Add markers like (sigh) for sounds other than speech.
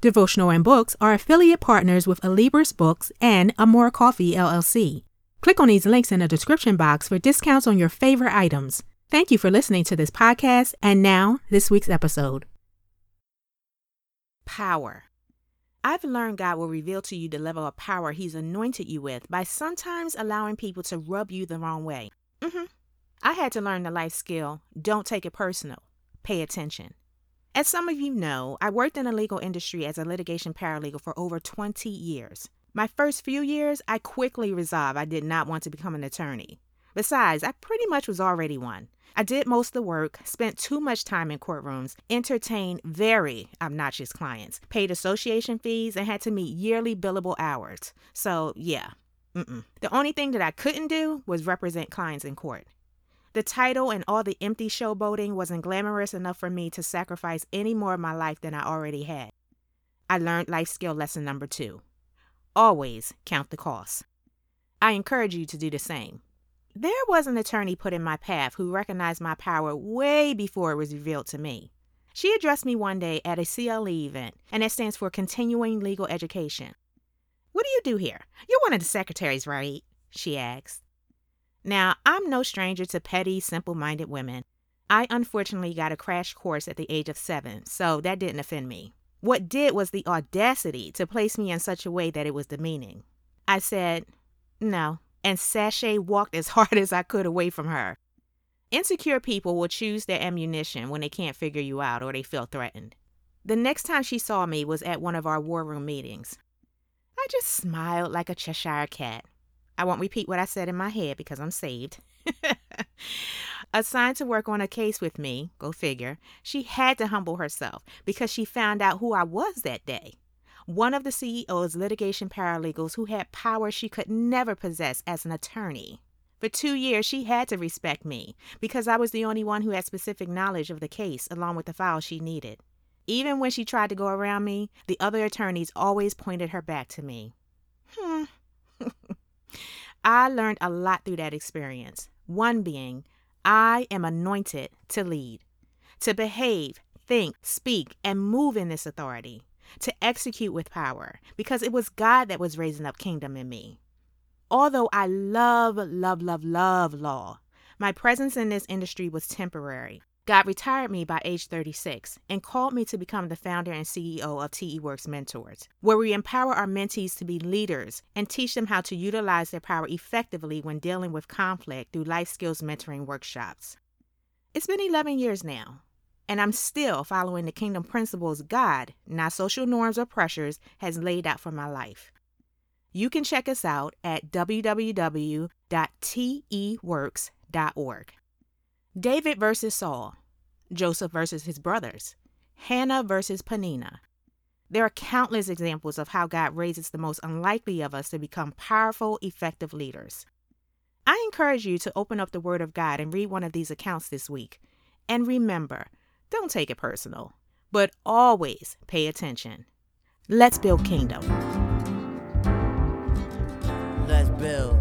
Devotional and Books are affiliate partners with Alibris Books and Amore Coffee LLC. Click on these links in the description box for discounts on your favorite items. Thank you for listening to this podcast, and now, this week's episode. Power. I've learned God will reveal to you the level of power He's anointed you with by sometimes allowing people to rub you the wrong way. Mm-hmm. I had to learn the life skill don't take it personal, pay attention. As some of you know, I worked in the legal industry as a litigation paralegal for over 20 years. My first few years, I quickly resolved I did not want to become an attorney. Besides, I pretty much was already one. I did most of the work, spent too much time in courtrooms, entertained very obnoxious clients, paid association fees, and had to meet yearly billable hours. So, yeah, mm-mm. the only thing that I couldn't do was represent clients in court. The title and all the empty showboating wasn't glamorous enough for me to sacrifice any more of my life than I already had. I learned life skill lesson number two always count the cost. I encourage you to do the same. There was an attorney put in my path who recognized my power way before it was revealed to me. She addressed me one day at a CLE event, and that stands for Continuing Legal Education. What do you do here? You're one of the secretaries, right? She asked. Now, I'm no stranger to petty, simple minded women. I unfortunately got a crash course at the age of seven, so that didn't offend me. What did was the audacity to place me in such a way that it was demeaning. I said, no, and sashay walked as (laughs) hard as I could away from her. Insecure people will choose their ammunition when they can't figure you out or they feel threatened. The next time she saw me was at one of our war room meetings. I just smiled like a Cheshire cat. I won't repeat what I said in my head because I'm saved. (laughs) Assigned to work on a case with me, go figure, she had to humble herself because she found out who I was that day. One of the CEO's litigation paralegals who had power she could never possess as an attorney. For two years, she had to respect me because I was the only one who had specific knowledge of the case along with the files she needed. Even when she tried to go around me, the other attorneys always pointed her back to me. Hmm. I learned a lot through that experience. One being, I am anointed to lead, to behave, think, speak, and move in this authority, to execute with power, because it was God that was raising up kingdom in me. Although I love, love, love, love law, my presence in this industry was temporary. God retired me by age 36 and called me to become the founder and CEO of TE Works Mentors, where we empower our mentees to be leaders and teach them how to utilize their power effectively when dealing with conflict through life skills mentoring workshops. It's been 11 years now, and I'm still following the kingdom principles God, not social norms or pressures, has laid out for my life. You can check us out at www.teworks.org. David versus Saul, Joseph versus his brothers, Hannah versus Peninnah. There are countless examples of how God raises the most unlikely of us to become powerful, effective leaders. I encourage you to open up the Word of God and read one of these accounts this week. And remember, don't take it personal, but always pay attention. Let's build kingdom. Let's build.